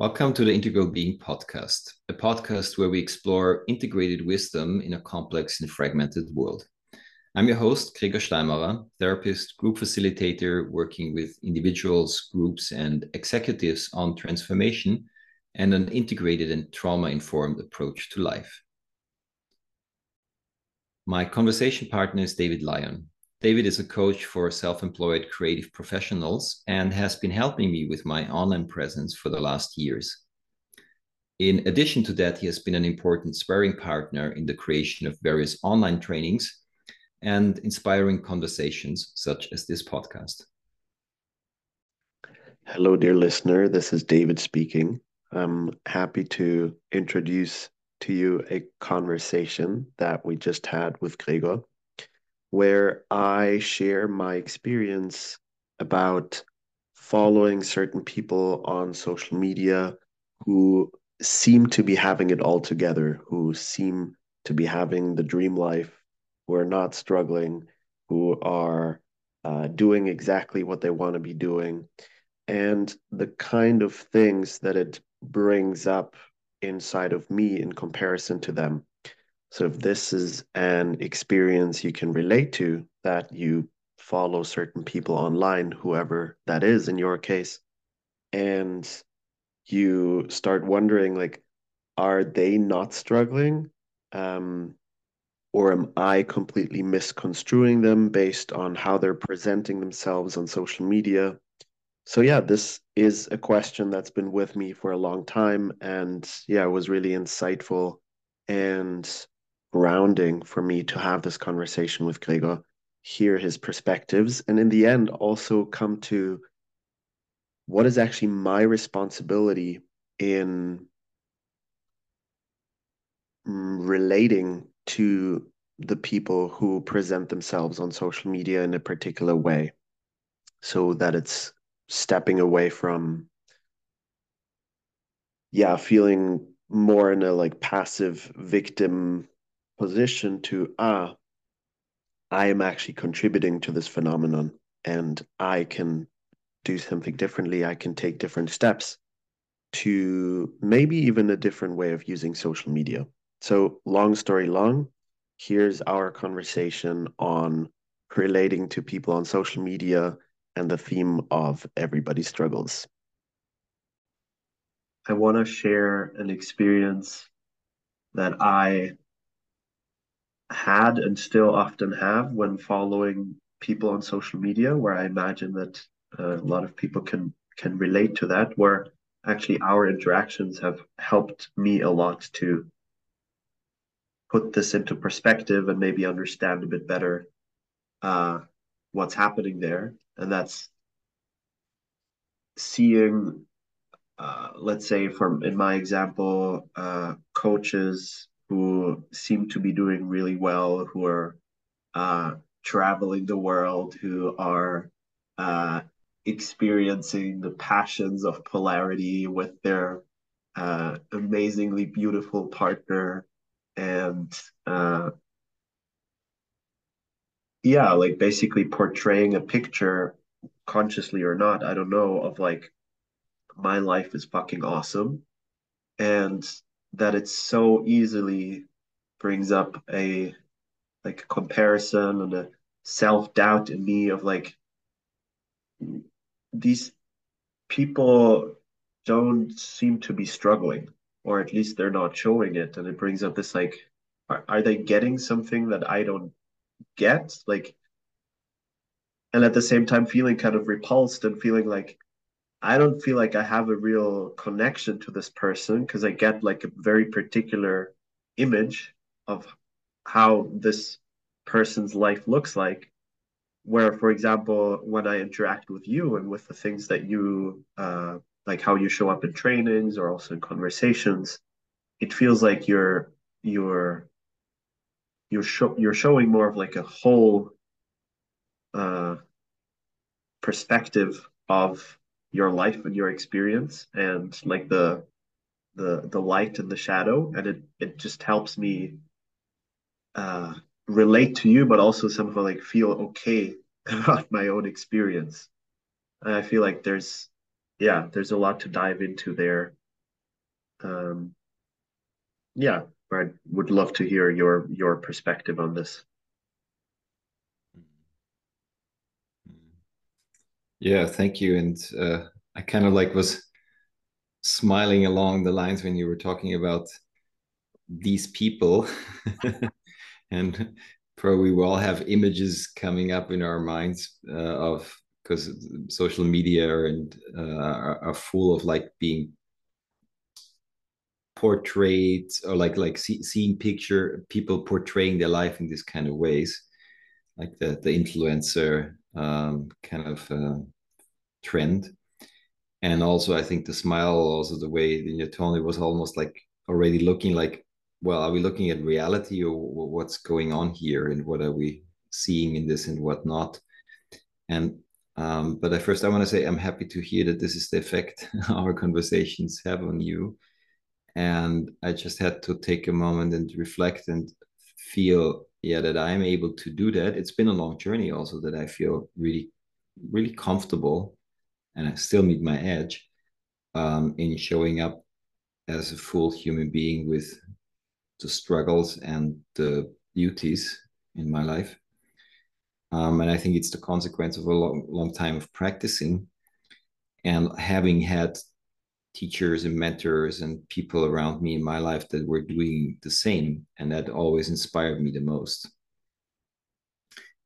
Welcome to the Integral Being Podcast, a podcast where we explore integrated wisdom in a complex and fragmented world. I'm your host, Gregor Steinmauer, therapist, group facilitator working with individuals, groups, and executives on transformation and an integrated and trauma informed approach to life. My conversation partner is David Lyon. David is a coach for self employed creative professionals and has been helping me with my online presence for the last years. In addition to that, he has been an important sparring partner in the creation of various online trainings and inspiring conversations such as this podcast. Hello, dear listener. This is David speaking. I'm happy to introduce to you a conversation that we just had with Gregor where I share my experience about following certain people on social media who seem to be having it all together, who seem to be having the dream life, who are not struggling, who are uh, doing exactly what they want to be doing, and the kind of things that it brings up inside of me in comparison to them. So if this is an experience you can relate to, that you follow certain people online, whoever that is in your case, and you start wondering like, are they not struggling? Um, or am I completely misconstruing them based on how they're presenting themselves on social media? So yeah, this is a question that's been with me for a long time, and yeah, it was really insightful and grounding for me to have this conversation with Gregor, hear his perspectives, and in the end, also come to what is actually my responsibility in relating to the people who present themselves on social media in a particular way so that it's stepping away from yeah feeling more in a like passive victim position to ah i am actually contributing to this phenomenon and i can do something differently i can take different steps to maybe even a different way of using social media. So long story long here's our conversation on relating to people on social media and the theme of everybody struggles. I want to share an experience that i had and still often have when following people on social media, where I imagine that uh, a lot of people can can relate to that, where actually our interactions have helped me a lot to put this into perspective and maybe understand a bit better uh, what's happening there, and that's seeing, uh, let's say, from in my example, uh, coaches who seem to be doing really well, who are uh, traveling the world, who are uh, experiencing the passions of polarity with their uh, amazingly beautiful partner. And uh, yeah, like basically portraying a picture, consciously or not, I don't know, of like, my life is fucking awesome. And that it so easily brings up a like comparison and a self-doubt in me of like these people don't seem to be struggling or at least they're not showing it. And it brings up this like are, are they getting something that i don't get? Like and at the same time feeling kind of repulsed and feeling like I don't feel like I have a real connection to this person because I get like a very particular image of how this person's life looks like. Where, for example, when I interact with you and with the things that you uh, like, how you show up in trainings or also in conversations, it feels like you're you're you're show, you're showing more of like a whole uh, perspective of your life and your experience and like the the the light and the shadow. And it it just helps me uh relate to you but also somehow like feel okay about my own experience. And i feel like there's yeah there's a lot to dive into there. Um, yeah, I would love to hear your your perspective on this. Yeah, thank you. And uh, I kind of like was smiling along the lines when you were talking about these people and probably we all have images coming up in our minds uh, of because social media and uh, are, are, full of like being portrayed or like like see, seeing picture people portraying their life in these kind of ways like the the influencer um, kind of uh, trend. And also i think the smile also the way in your tone it was almost like already looking like well are we looking at reality or what's going on here and what are we seeing in this and what not? And um, but at first i want to say i'm happy to hear that this is the effect our conversations have on you. And i just had to take a moment and reflect and feel yeah that i'm able to do that it's been a long journey also that i feel really really comfortable and I still meet my edge um, in showing up as a full human being with the struggles and the beauties in my life. Um, and I think it's the consequence of a long, long time of practicing and having had teachers and mentors and people around me in my life that were doing the same. And that always inspired me the most.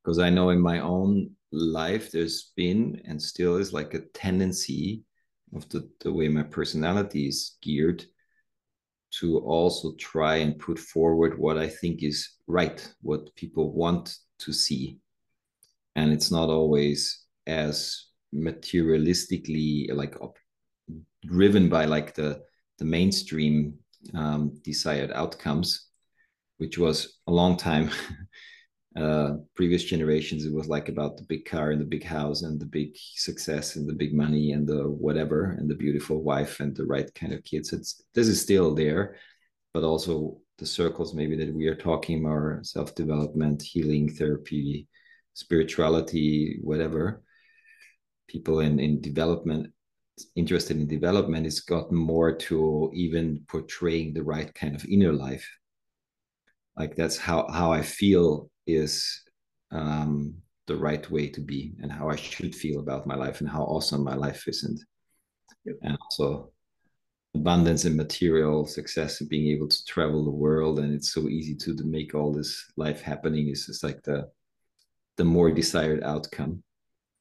Because I know in my own life there's been and still is like a tendency of the, the way my personality is geared to also try and put forward what I think is right, what people want to see. And it's not always as materialistically like driven by like the the mainstream um, desired outcomes, which was a long time uh, previous generations, it was like about the big car and the big house and the big success and the big money and the whatever and the beautiful wife and the right kind of kids. It's this is still there, but also the circles maybe that we are talking are self development, healing, therapy, spirituality, whatever. People in in development interested in development has gotten more to even portraying the right kind of inner life. Like that's how how i feel is um, the right way to be and how I should feel about my life and how awesome my life is and yep. and also abundance in material success and being able to travel the world and it's so easy to, to make all this life happening. Is just like the the more desired outcome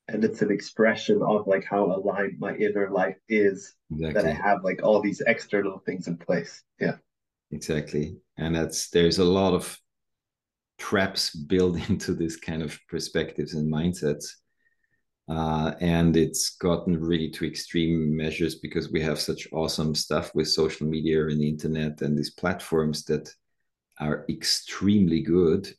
and it's an expression of like how aligned my inner life is exactly. that i have like all these external things in place yeah exactly and that's there's a lot of traps built into this kind of perspectives and mindsets. Uh, and it's gotten really to extreme measures because we have such awesome stuff with social media and the internet and these platforms that are extremely good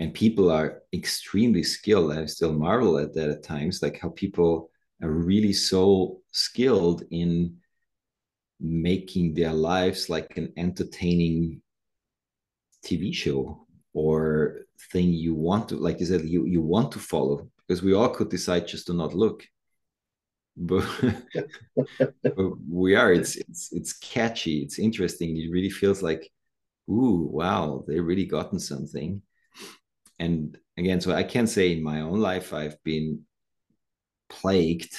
and people are extremely skilled. I still marvel at that at times like how people are really so skilled in making their lives like an entertaining tv show or thing you want to like you said you, you want to follow because we all could decide just to not look. But, but we are it's it's it's catchy it's interesting. It really feels like ooh wow they really gotten something and again so i can say in my own life i've been plagued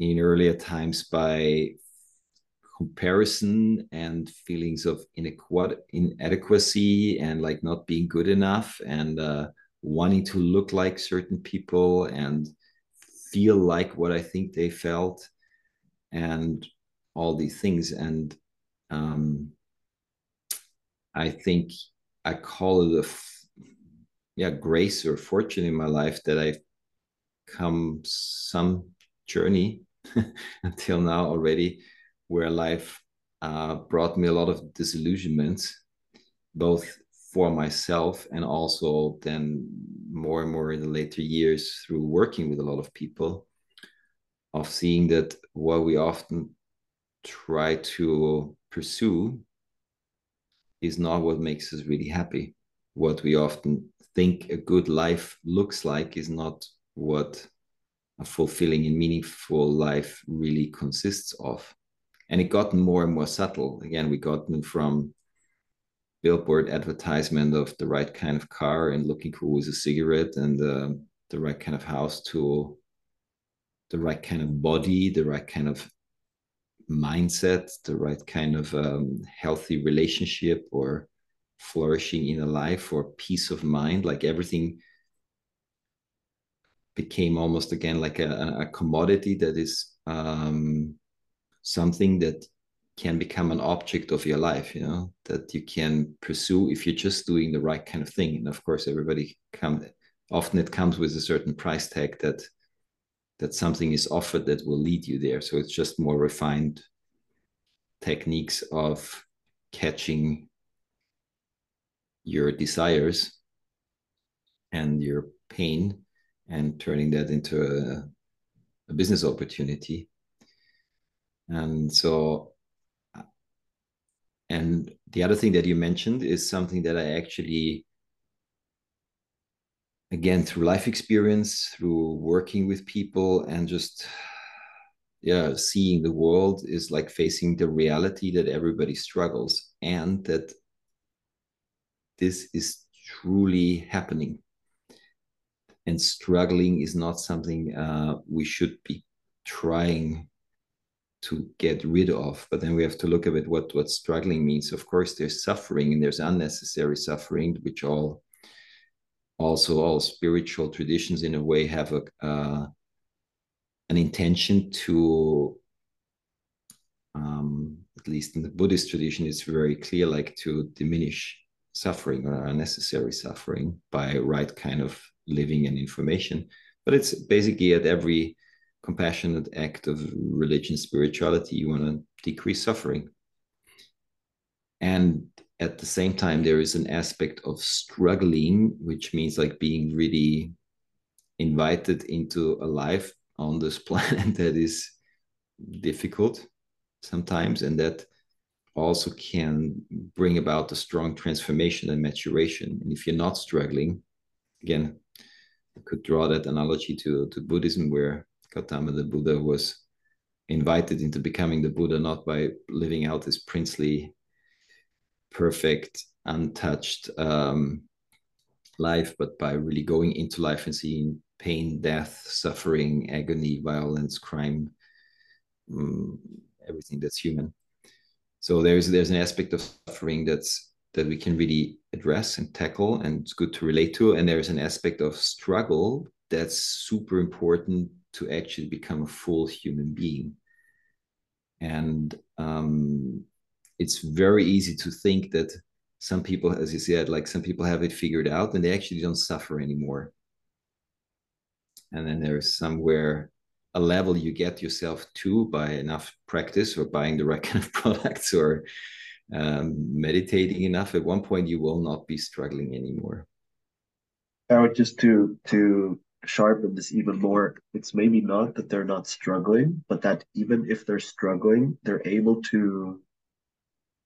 in earlier times by comparison and feelings of inadequacy and like not being good enough and uh, wanting to look like certain people and feel like what I think they felt and all these things. And um, I think I call it a yeah grace or fortune in my life that I've come some journey until now already where life uh, brought me a lot of disillusionment, both for myself and also then more and more in the later years through working with a lot of people of seeing that what we often try to pursue is not what makes us really happy. What we often think a good life looks like is not what a fulfilling and meaningful life really consists of and it gotten more and more subtle. Again, we gotten from billboard advertisement of the right kind of car and looking cool with a cigarette and uh, the right kind of house to the right kind of body, the right kind of mindset, the right kind of um, healthy relationship or flourishing in a life or peace of mind. Like everything became almost again like a, a commodity that is um, something that can become an object of your life you know that you can pursue if you're just doing the right kind of thing and of course everybody come often it comes with a certain price tag that that something is offered that will lead you there so it's just more refined techniques of catching your desires and your pain and turning that into a, a business opportunity. And so and the other thing that you mentioned is something that i actually again through life experience through working with people and just yeah seeing the world is like facing the reality that everybody struggles and that this is truly happening. And struggling is not something uh, we should be trying to get rid of but then we have to look at what what struggling means. Of course there's suffering and there's unnecessary suffering which all also all spiritual traditions in a way have a uh, an intention to um, at least in the buddhist tradition it's very clear like to diminish suffering or unnecessary suffering by right kind of living and information but it's basically at every compassionate act of religion, spirituality. You want to decrease suffering. And at the same time, there is an aspect of struggling, which means like being really invited into a life on this planet that is difficult sometimes, and that also can bring about a strong transformation and maturation. And if you're not struggling, again, I could draw that analogy to, to Buddhism, where Gautama the Buddha was invited into becoming the Buddha not by living out this princely, perfect, untouched um, life, but by really going into life and seeing pain, death, suffering, agony, violence, crime, um, everything that's human. So there's there's an aspect of suffering that's that we can really address and tackle, and it's good to relate to. And there's an aspect of struggle that's super important to actually become a full human being. And um, it's very easy to think that some people, as you said, like some people have it figured out and they actually don't suffer anymore. And then there's somewhere a level you get yourself to by enough practice or buying the right kind of products or um, meditating enough. At one point, you will not be struggling anymore. I would just to to sharpen this even more. It's maybe not that they're not struggling, but that even if they're struggling, they're able to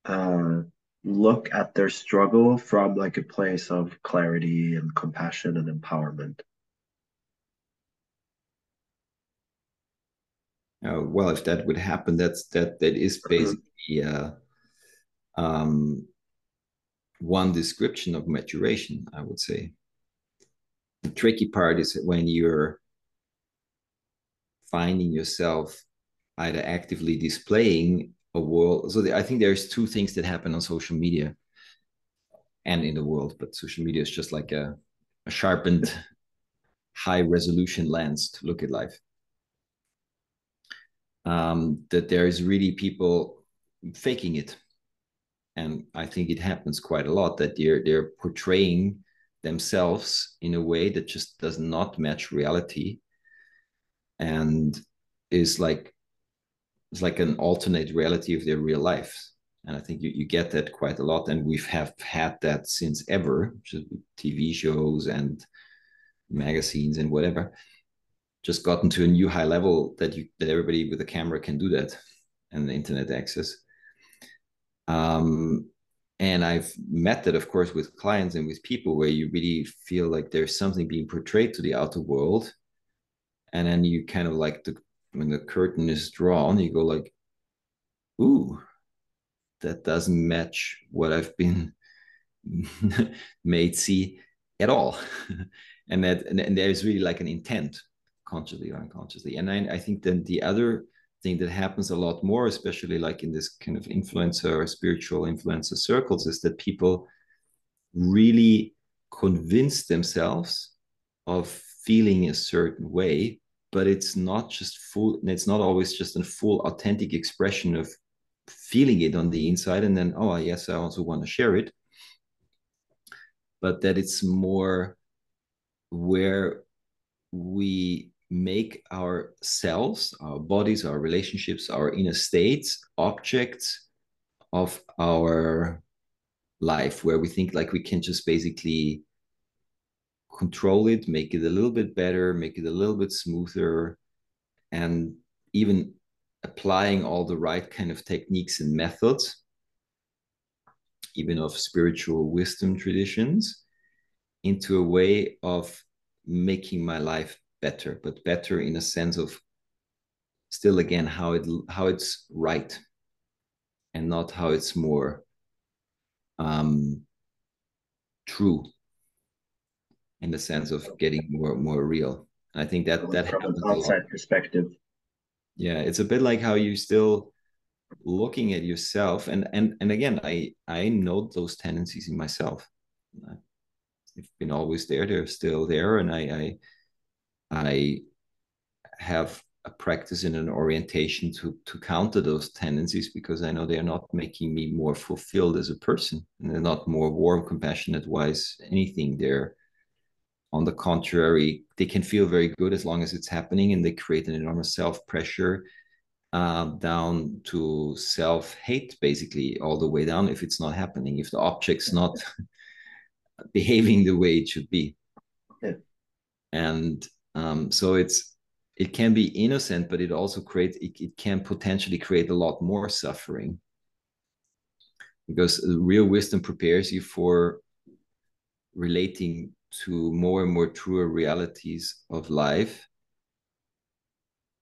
uh, look at their struggle from like a place of clarity and compassion and empowerment. Uh, well, if that would happen, that's that that is mm-hmm. basically uh, um, one description of maturation, I would say the tricky part is when you're finding yourself either actively displaying a world. So the, I think there's two things that happen on social media and in the world, but social media is just like a, a sharpened, high resolution lens to look at life. Um, that there is really people faking it, and I think it happens quite a lot that they're they're portraying themselves in a way that just does not match reality and is like it's like an alternate reality of their real life. And i think you, you get that quite a lot. And we've have had that since ever tv shows and magazines and whatever just gotten to a new high level that you that everybody with a camera can do that and the internet access um and i've met that of course with clients and with people where you really feel like there's something being portrayed to the outer world and then you kind of like the when the curtain is drawn you go like ooh, that doesn't match what I've been made see at all. and that and, and there's really like an intent, consciously or unconsciously. And I, I think then the other thing that happens a lot more, especially like in this kind of influencer or spiritual influencer circles, is that people really convince themselves of feeling a certain way but it's not just full it's not always just a full authentic expression of feeling it on the inside and then oh yes i also want to share it but that it's more where we make ourselves our bodies our relationships our inner states objects of our life where we think like we can just basically control it, make it a little bit better, make it a little bit smoother, and even applying all the right kind of techniques and methods, even of spiritual wisdom traditions, into a way of making my life better, but better in a sense of still again how it how it's right and not how it's more um, true in the sense of getting more more real. I think that that from an outside perspective. Yeah, it's a bit like how you still looking at yourself, and and and again, I I know those tendencies in myself. They've been always there. They're still there, and I I I have a practice and an orientation to to counter those tendencies because I know they are not making me more fulfilled as a person, and they're not more warm, compassionate, wise, anything. They're on the contrary, they can feel very good as long as it's happening, and they create an enormous self pressure uh, down to self hate, basically, all the way down if it's not happening, if the object's not behaving the way it should be. Yeah. And um, so it's it can be innocent, but it also creates it, it can potentially create a lot more suffering because real wisdom prepares you for relating to more and more truer realities of life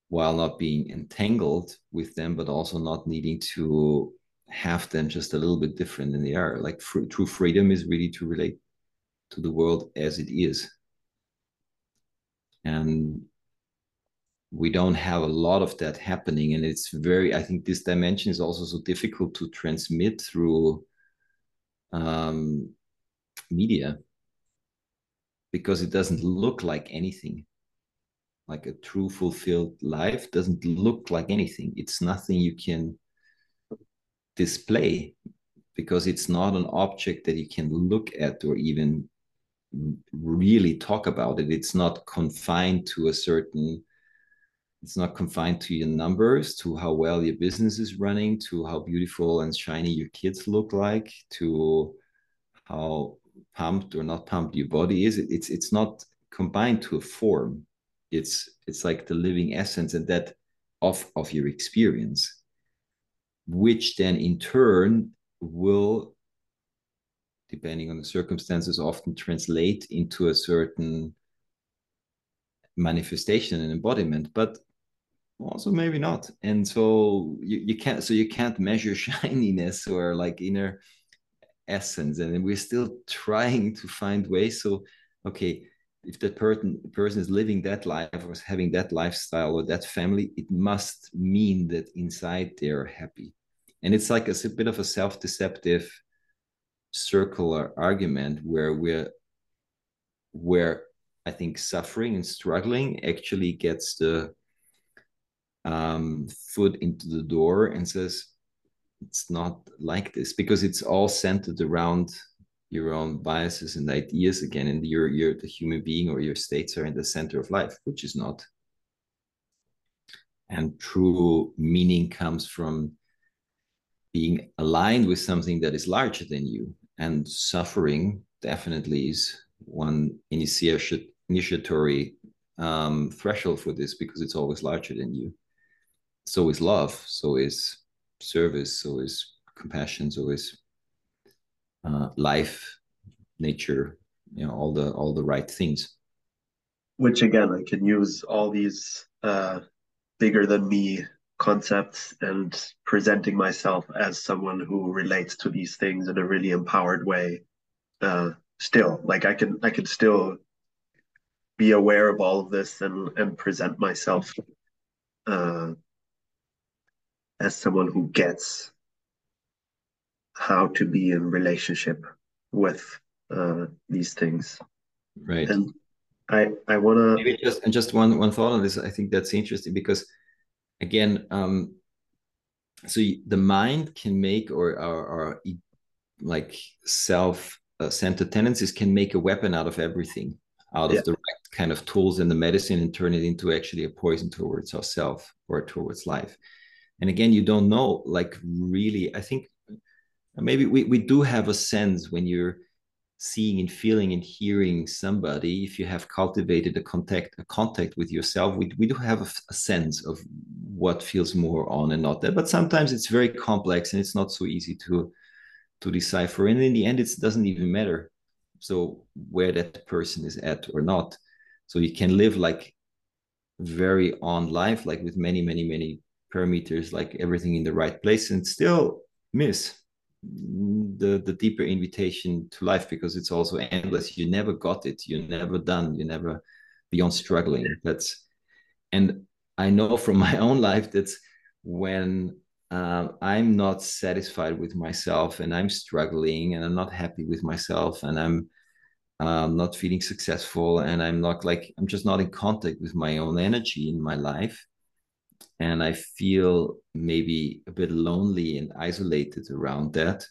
while not being entangled with them, but also not needing to have them just a little bit different than they are. Like fr- true freedom is really to relate to the world as it is. And we don't have a lot of that happening. And it's very, I think this dimension is also so difficult to transmit through um, media because it doesn't look like anything. Like a true fulfilled life doesn't look like anything. It's nothing you can display because it's not an object that you can look at or even really talk about it. It's not confined to a certain it's not confined to your numbers to how well your business is running to how beautiful and shiny your kids look like to how pumped or not pumped your body is it's it's not combined to a form it's it's like the living essence and that of of your experience which then in turn will depending on the circumstances often translate into a certain manifestation and embodiment but also maybe not. And so you, you can't so you can't measure shininess or like inner essence and we're still trying to find ways. So okay if that person person is living that life or having that lifestyle or that family it must mean that inside they're happy. And it's like a, a bit of a self-deceptive circular argument where we're where i think suffering and struggling actually gets the um, foot into the door and says it's not like this because it's all centered around your own biases and ideas again and you're you're the human being or your states are in the center of life which is not. And true meaning comes from being aligned with something that is larger than you and suffering definitely is one initiatory um, threshold for this because it's always larger than you so is love so is service, so is compassion, so is uh, life, nature, you know, all the all the right things. Which again, I can use all these uh, bigger than me concepts and presenting myself as someone who relates to these things in a really empowered way uh, still like i can i can still be aware of all of this and and present myself uh, as someone who gets how to be in relationship with uh, these things. Right. And i i want to maybe just and just one one thought on this. I think that's interesting because again um so the mind can make or our, our like self uh, centered tendencies can make a weapon out of everything out yeah. of the right kind of tools in the medicine and turn it into actually a poison towards ourself or towards life and again you don't know like really i think maybe we, we do have a sense when you're seeing and feeling and hearing somebody if you have cultivated a contact a contact with yourself we, we do have a, a, sense of what feels more on and not there. But sometimes it's very complex and it's not so easy to to decipher. And in the end it doesn't even matter. So where that person is at or not. So you can live like very on life like with many many many parameters like everything in the right place and still miss the the deeper invitation to life because it's also endless. You never got it. You're never done. You're never beyond struggling. That's and i know from my own life that when uh, i'm not satisfied with myself and i'm struggling and i'm not happy with myself and i'm um, not feeling successful and i'm not like i'm just not in contact with my own energy in my life and I feel maybe a bit lonely and isolated around that.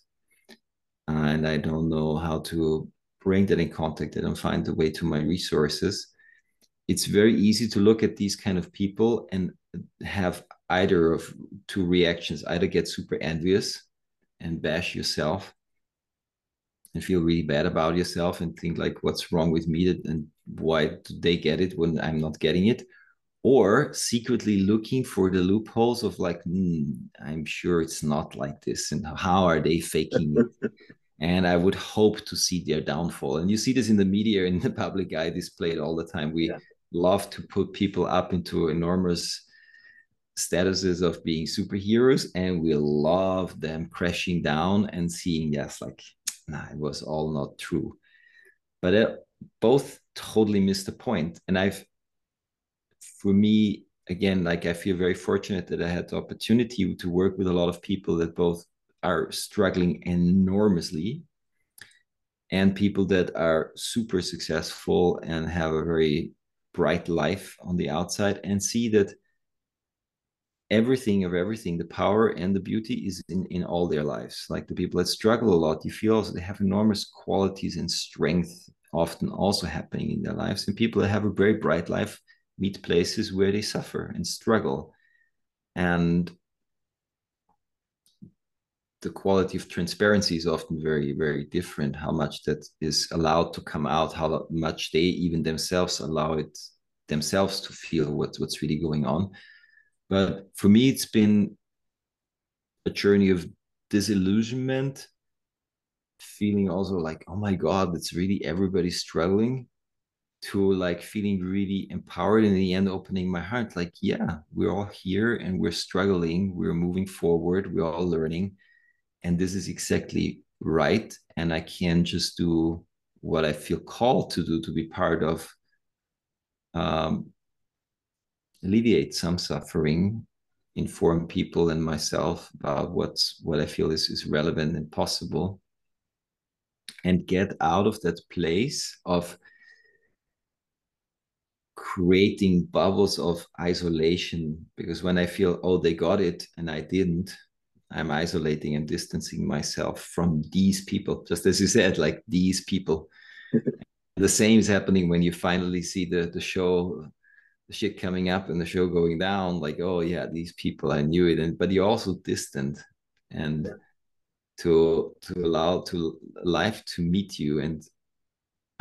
And I don't know how to bring that in contact I don't find the way to my resources. It's very easy to look at these kind of people and have either of two reactions either get super envious and bash yourself and feel really bad about yourself and think like what's wrong with me That and why do they get it when i'm not getting it or secretly looking for the loopholes of like mm, i'm sure it's not like this and how are they faking it? And i would hope to see their downfall. And you see this in the media in the public eye displayed all the time. We yeah. love to put people up into enormous statuses of being superheroes and we love them crashing down and seeing yes like nah it was all not true. But uh, both totally missed the point and i've for me, again, like I feel very fortunate that I had the opportunity to work with a lot of people that both are struggling enormously and people that are super successful and have a very bright life on the outside and see that everything of everything the power and the beauty is in in all their lives. Like the people that struggle a lot you feel also they have enormous qualities and strength often also happening in their lives. And people that have a very bright life meet places where they suffer and struggle. And the quality of transparency is often very, very different. How much that is allowed to come out, how much they even themselves allow it themselves to feel what, what's really going on. But for me, it's been a journey of disillusionment, feeling also like, oh my God, it's really everybody struggling to like feeling really empowered in the end opening my heart like yeah we're all here and we're struggling we're moving forward we're all learning and this is exactly right and i can just do what i feel called to do to be part of um, alleviate some suffering inform people and myself about what's what i feel is, is relevant and possible and get out of that place of creating bubbles of isolation because when I feel, oh, they got it and I didn't, I'm isolating and distancing myself from these people, just as you said, like these people. the same is happening when you finally see the, the show, the shit coming up and the show going down, like, oh, yeah, these people, I knew it. And, but you're also distant and to, to allow to life to meet you and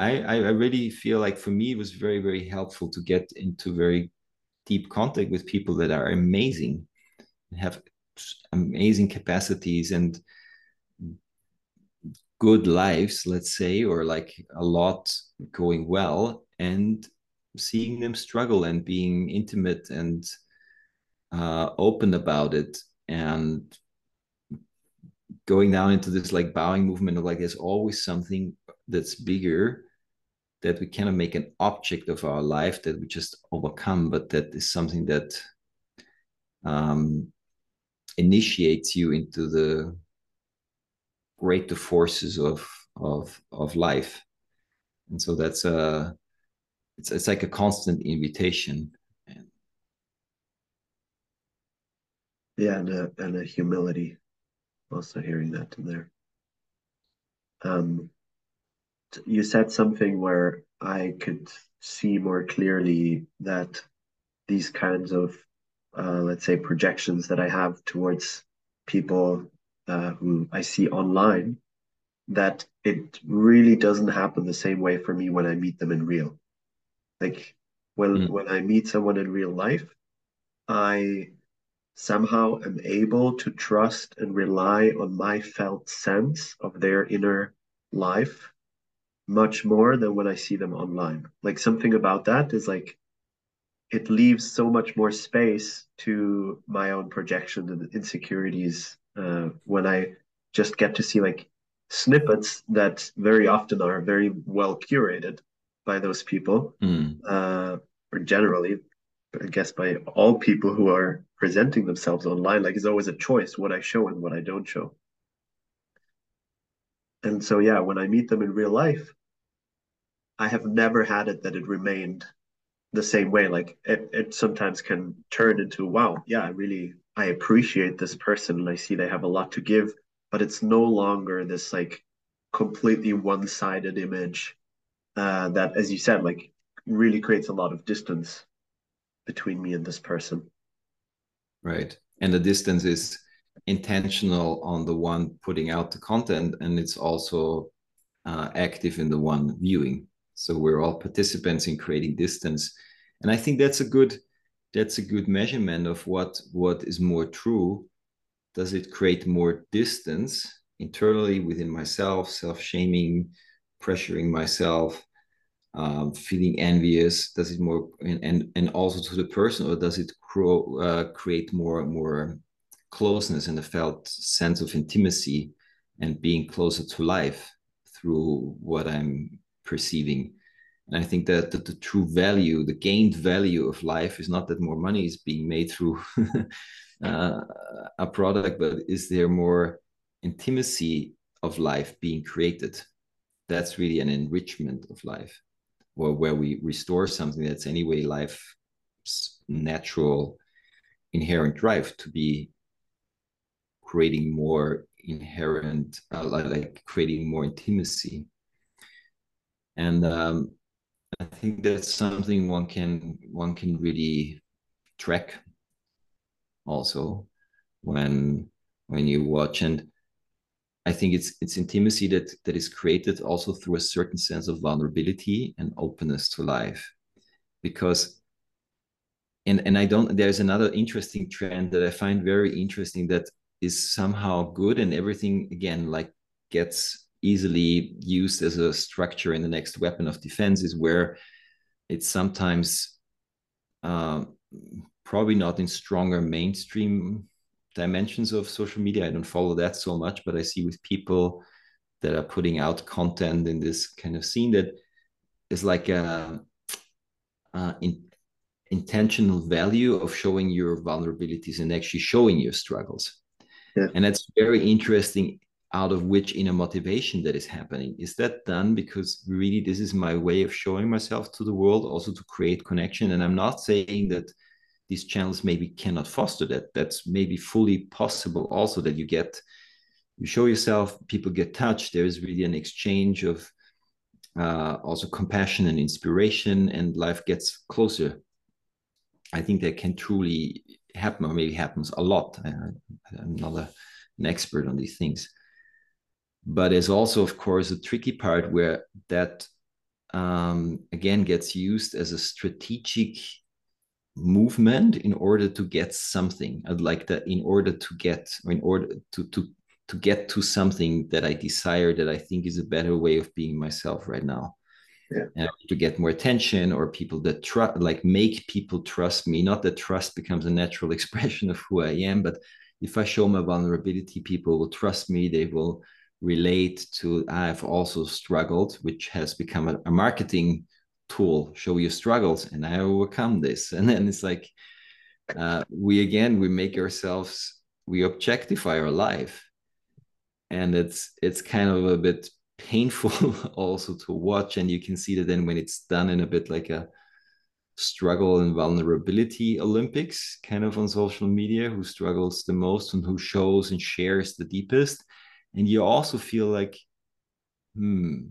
I, I really feel like for me it was very very helpful to get into very deep contact with people that are amazing have amazing capacities and good lives let's say or like a lot going well and seeing them struggle and being intimate and uh, open about it and going down into this like bowing movement of like there's always something that's bigger that we cannot make an object of our life that we just overcome, but that is something that um, initiates you into the greater forces of of of life. And so that's a it's it's like a constant invitation. Yeah, and a and a humility. Also hearing that in there. Um, you said something where I could see more clearly that these kinds of, uh, let's say, projections that I have towards people uh, who I see online, that it really doesn't happen the same way for me when I meet them in real. Like when mm. when I meet someone in real life, I somehow am able to trust and rely on my felt sense of their inner life much more than when I see them online. Like something about that is like it leaves so much more space to my own projection and insecurities uh, when I just get to see like snippets that very often are very well curated by those people, mm. uh, or generally, I guess by all people who are presenting themselves online. Like it's always a choice what I show and what I don't show. And so, yeah, when I meet them in real life, I have never had it that it remained the same way. Like it, it sometimes can turn into, wow, yeah, I really, I appreciate this person and I see they have a lot to give, but it's no longer this like completely one-sided image uh, that, as you said, like really creates a lot of distance between me and this person. Right. And the distance is intentional on the one putting out the content and it's also uh, active in the one viewing so we're all participants in creating distance. And i think that's a good that's a good measurement of what what is more true. Does it create more distance internally within myself self-shaming pressuring myself um, feeling envious? Does it more and, and and also to the person or does it grow, uh, create more more closeness and a felt sense of intimacy and being closer to life through what i'm perceiving. And I think that, that the true value, the gained value of life is not that more money is being made through uh, a product, but is there more intimacy of life being created? That's really an enrichment of life, or where we restore something that's anyway life's natural inherent drive to be creating more inherent, uh, like creating more intimacy and um, I think that's something one can one can really track also when when you watch. And I think it's it's intimacy that that is created also through a certain sense of vulnerability and openness to life. Because and and I don't there's another interesting trend that I find very interesting that is somehow good and everything again like gets easily used as a structure in the next weapon of defense is where it's sometimes uh, probably not in stronger mainstream dimensions of social media. I don't follow that so much, but I see with people that are putting out content in this kind of scene that is like a, a in, intentional value of showing your vulnerabilities and actually showing your struggles. Yeah. And that's very interesting out of which inner motivation that is happening. Is that done because really this is my way of showing myself to the world also to create connection? And i'm not saying that these channels maybe cannot foster that. That's maybe fully possible also that you get you show yourself people get touched. There's really an exchange of uh, also compassion and inspiration and life gets closer. I think that can truly happen or maybe happens a lot. I, i'm not a, an expert on these things but there's also of course a tricky part where that um, again gets used as a strategic movement in order to get something. I'd like that in order to get or in order to to to get to something that i desire that i think is a better way of being myself right now. Yeah. to get more attention or people that trust like make people trust me. Not that trust becomes a natural expression of who i am but if i show my vulnerability people will trust me. They will relate to i've also struggled which has become a, a marketing tool. Show your struggles and i overcome this. And then it's like uh, we again we make ourselves we objectify our life. And it's it's kind of a bit painful also to watch. And you can see that then when it's done in a bit like a struggle and vulnerability olympics kind of on social media who struggles the most and who shows and shares the deepest and you also feel like hmm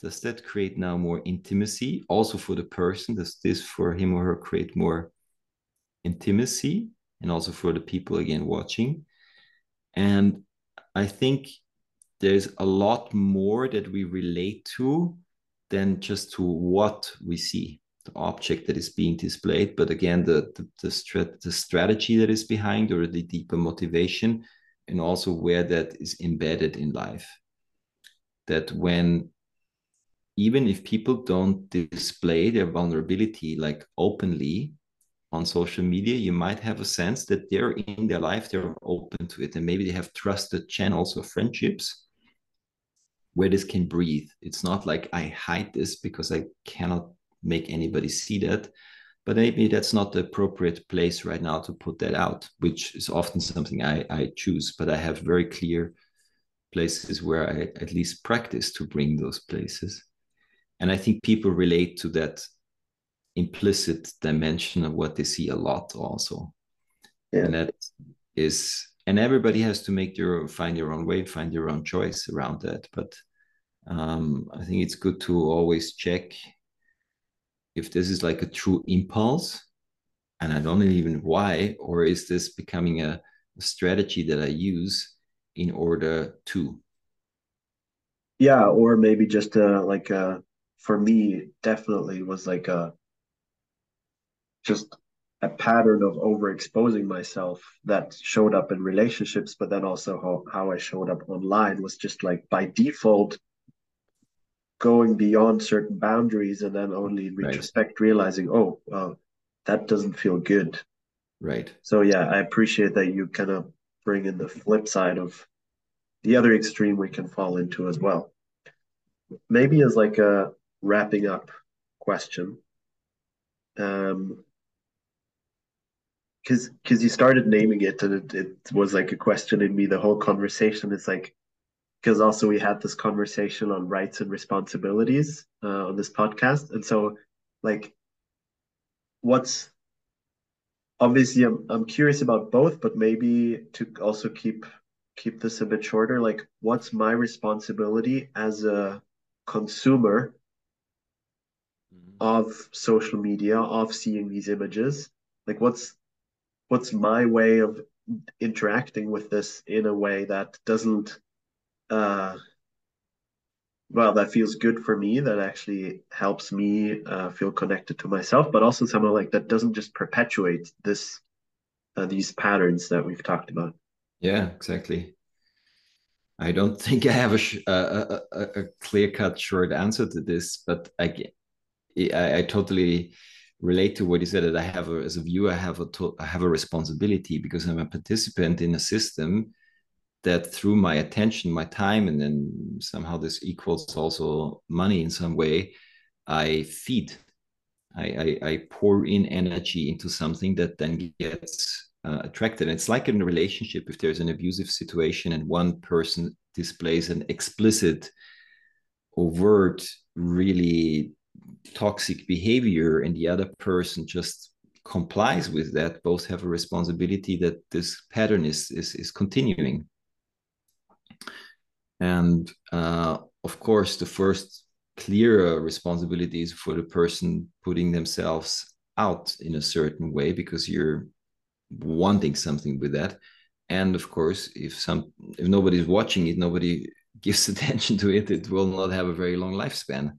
does that create now more intimacy also for the person? Does this for him or her create more intimacy and also for the people again watching? And i think there's a lot more that we relate to than just to what we see the object that is being displayed but again the the, the, strat- the strategy that is behind or the deeper motivation and also where that is embedded in life that when even if people don't display their vulnerability like openly on social media you might have a sense that they're in their life they're open to it and maybe they have trusted channels or friendships where this can breathe. It's not like I hide this because I cannot make anybody see that. But maybe that's not the appropriate place right now to put that out, which is often something I, I choose. But I have very clear places where I at least practice to bring those places. And I think people relate to that implicit dimension of what they see a lot also. Yeah. And that is and everybody has to make their find their own way find their own choice around that but um, i think it's good to always check if this is like a true impulse and i don't know even why or is this becoming a, strategy that i use in order to? Yeah or maybe just uh like uh for me definitely was like a just a pattern of overexposing myself that showed up in relationships, but then also how, how I showed up online was just like by default going beyond certain boundaries and then only in retrospect right. realizing, oh, well, that doesn't feel good. Right. So yeah, I appreciate that you kind of bring in the flip side of the other extreme we can fall into as well. Maybe as like a wrapping up question. Um, because because you started naming it and it, it was like a question in me the whole conversation is like because also we had this conversation on rights and responsibilities uh, on this podcast and so like what's obviously I'm, I'm curious about both but maybe to also keep keep this a bit shorter like what's my responsibility as a consumer mm-hmm. of social media of seeing these images like what's what's my way of interacting with this in a way that doesn't uh, well that feels good for me that actually helps me uh, feel connected to myself but also somehow like that doesn't just perpetuate this uh, these patterns that we've talked about. Yeah exactly. I don't think i have a, a, a, a clear cut short answer to this but I, I, I totally relate to what you said that I have a, as a viewer, I have a to, I have a responsibility because I'm a participant in a system that through my attention, my time, and then somehow this equals also money in some way, I feed. I, I, I pour in energy into something that then gets uh, attracted. And it's like in a relationship, if there's an abusive situation and one person displays an explicit, overt, really toxic behavior and the other person just complies with that both have a responsibility that this pattern is is, is continuing and uh, of course the first clear responsibility is for the person putting themselves out in a certain way because you're wanting something with that. And of course if some if nobody's watching it nobody gives attention to it it will not have a very long lifespan.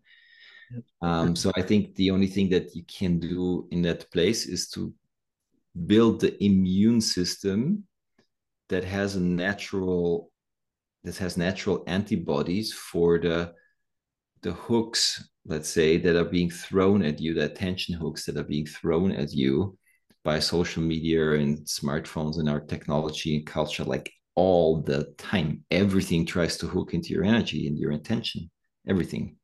Um, so I think the only thing that you can do in that place is to build the immune system that has a natural that has natural antibodies for the the hooks, let's say, that are being thrown at you, the attention hooks that are being thrown at you by social media and smartphones and our technology and culture, like all the time. Everything tries to hook into your energy and your intention. Everything.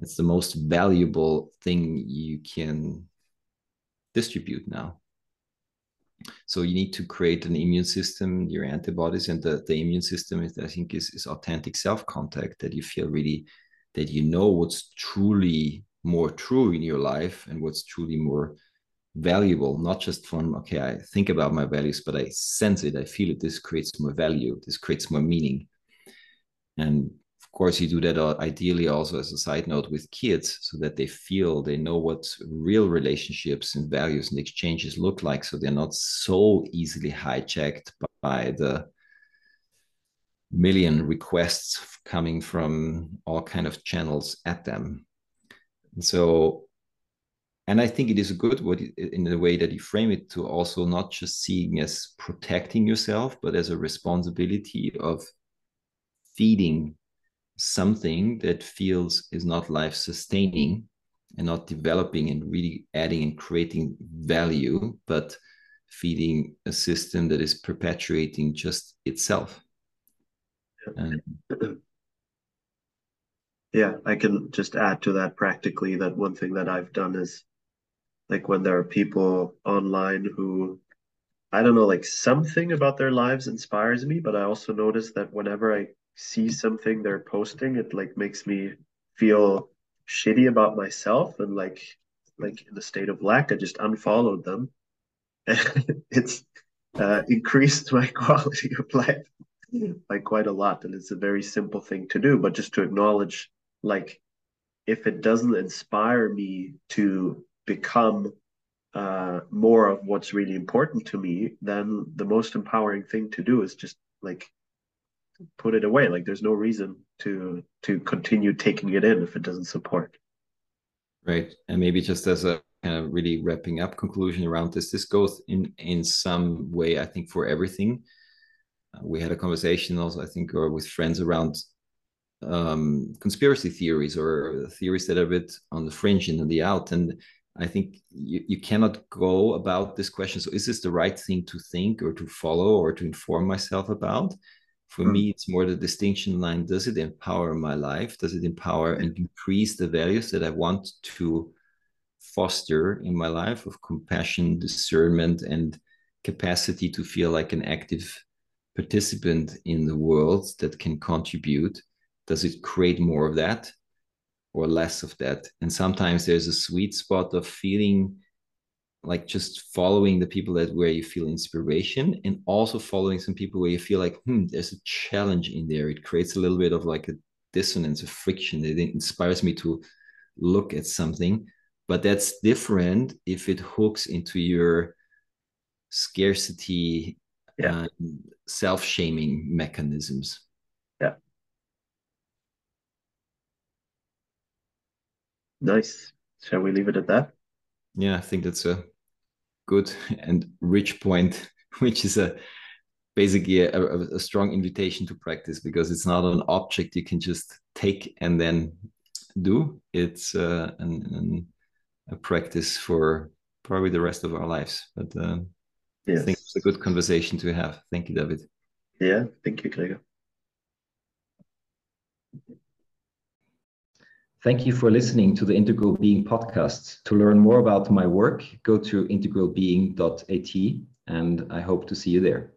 It's the most valuable thing you can distribute now. So you need to create an immune system, your antibodies, and the, the immune system is, I think, is, is authentic self-contact that you feel really that you know what's truly more true in your life and what's truly more valuable, not just from, okay, I think about my values, but I sense it, I feel it. This creates more value, this creates more meaning. And course, you do that ideally also as a side note with kids so that they feel they know what real relationships and values and exchanges look like. So they're not so easily hijacked by the million requests coming from all kind of channels at them. And so and I think it is good what in the way that you frame it to also not just seeing as protecting yourself, but as a responsibility of feeding something that feels is not life sustaining and not developing and really adding and creating value, but feeding a system that is perpetuating just itself. Um, and, yeah, I can just add to that practically that one thing that I've done is like when there are people online who I don't know, like something about their lives inspires me, but I also notice that whenever I see something they're posting, it like makes me feel shitty about myself and like like in a state of lack. I just unfollowed them. And it's uh, increased my quality of life by quite a lot. And it's a very simple thing to do, but just to acknowledge like if it doesn't inspire me to become uh, more of what's really important to me, then the most empowering thing to do is just like put it away. Like there's no reason to to continue taking it in if it doesn't support. Right, and maybe just as a kind of really wrapping up conclusion around this, this goes in in some way. I think for everything, uh, we had a conversation also. I think or with friends around um, conspiracy theories or theories that are a bit on the fringe and on the out, and I think you, you cannot go about this question. So, is this the right thing to think or to follow or to inform myself about? For me, it's more the distinction line. Does it empower my life? Does it empower and increase the values that I want to foster in my life of compassion, discernment, and capacity to feel like an active participant in the world that can contribute? Does it create more of that? or less of that. And sometimes there's a sweet spot of feeling like just following the people that where you feel inspiration and also following some people where you feel like hmm there's a challenge in there it creates a little bit of like a dissonance a friction it inspires me to look at something but that's different if it hooks into your scarcity yeah. uh, self-shaming mechanisms Yeah. Nice. Shall we leave it at that? Yeah, I think that's a good and rich point, which is a basically a, a, a, strong invitation to practice because it's not an object you can just take and then do. It's uh, an, an, a practice for probably the rest of our lives. But uh, yes. I think it's a good conversation to have. Thank you, David. Yeah, thank you, Gregor. Thank you for listening to the Integral Being podcast. To learn more about my work, go to integralbeing.at and I hope to see you there.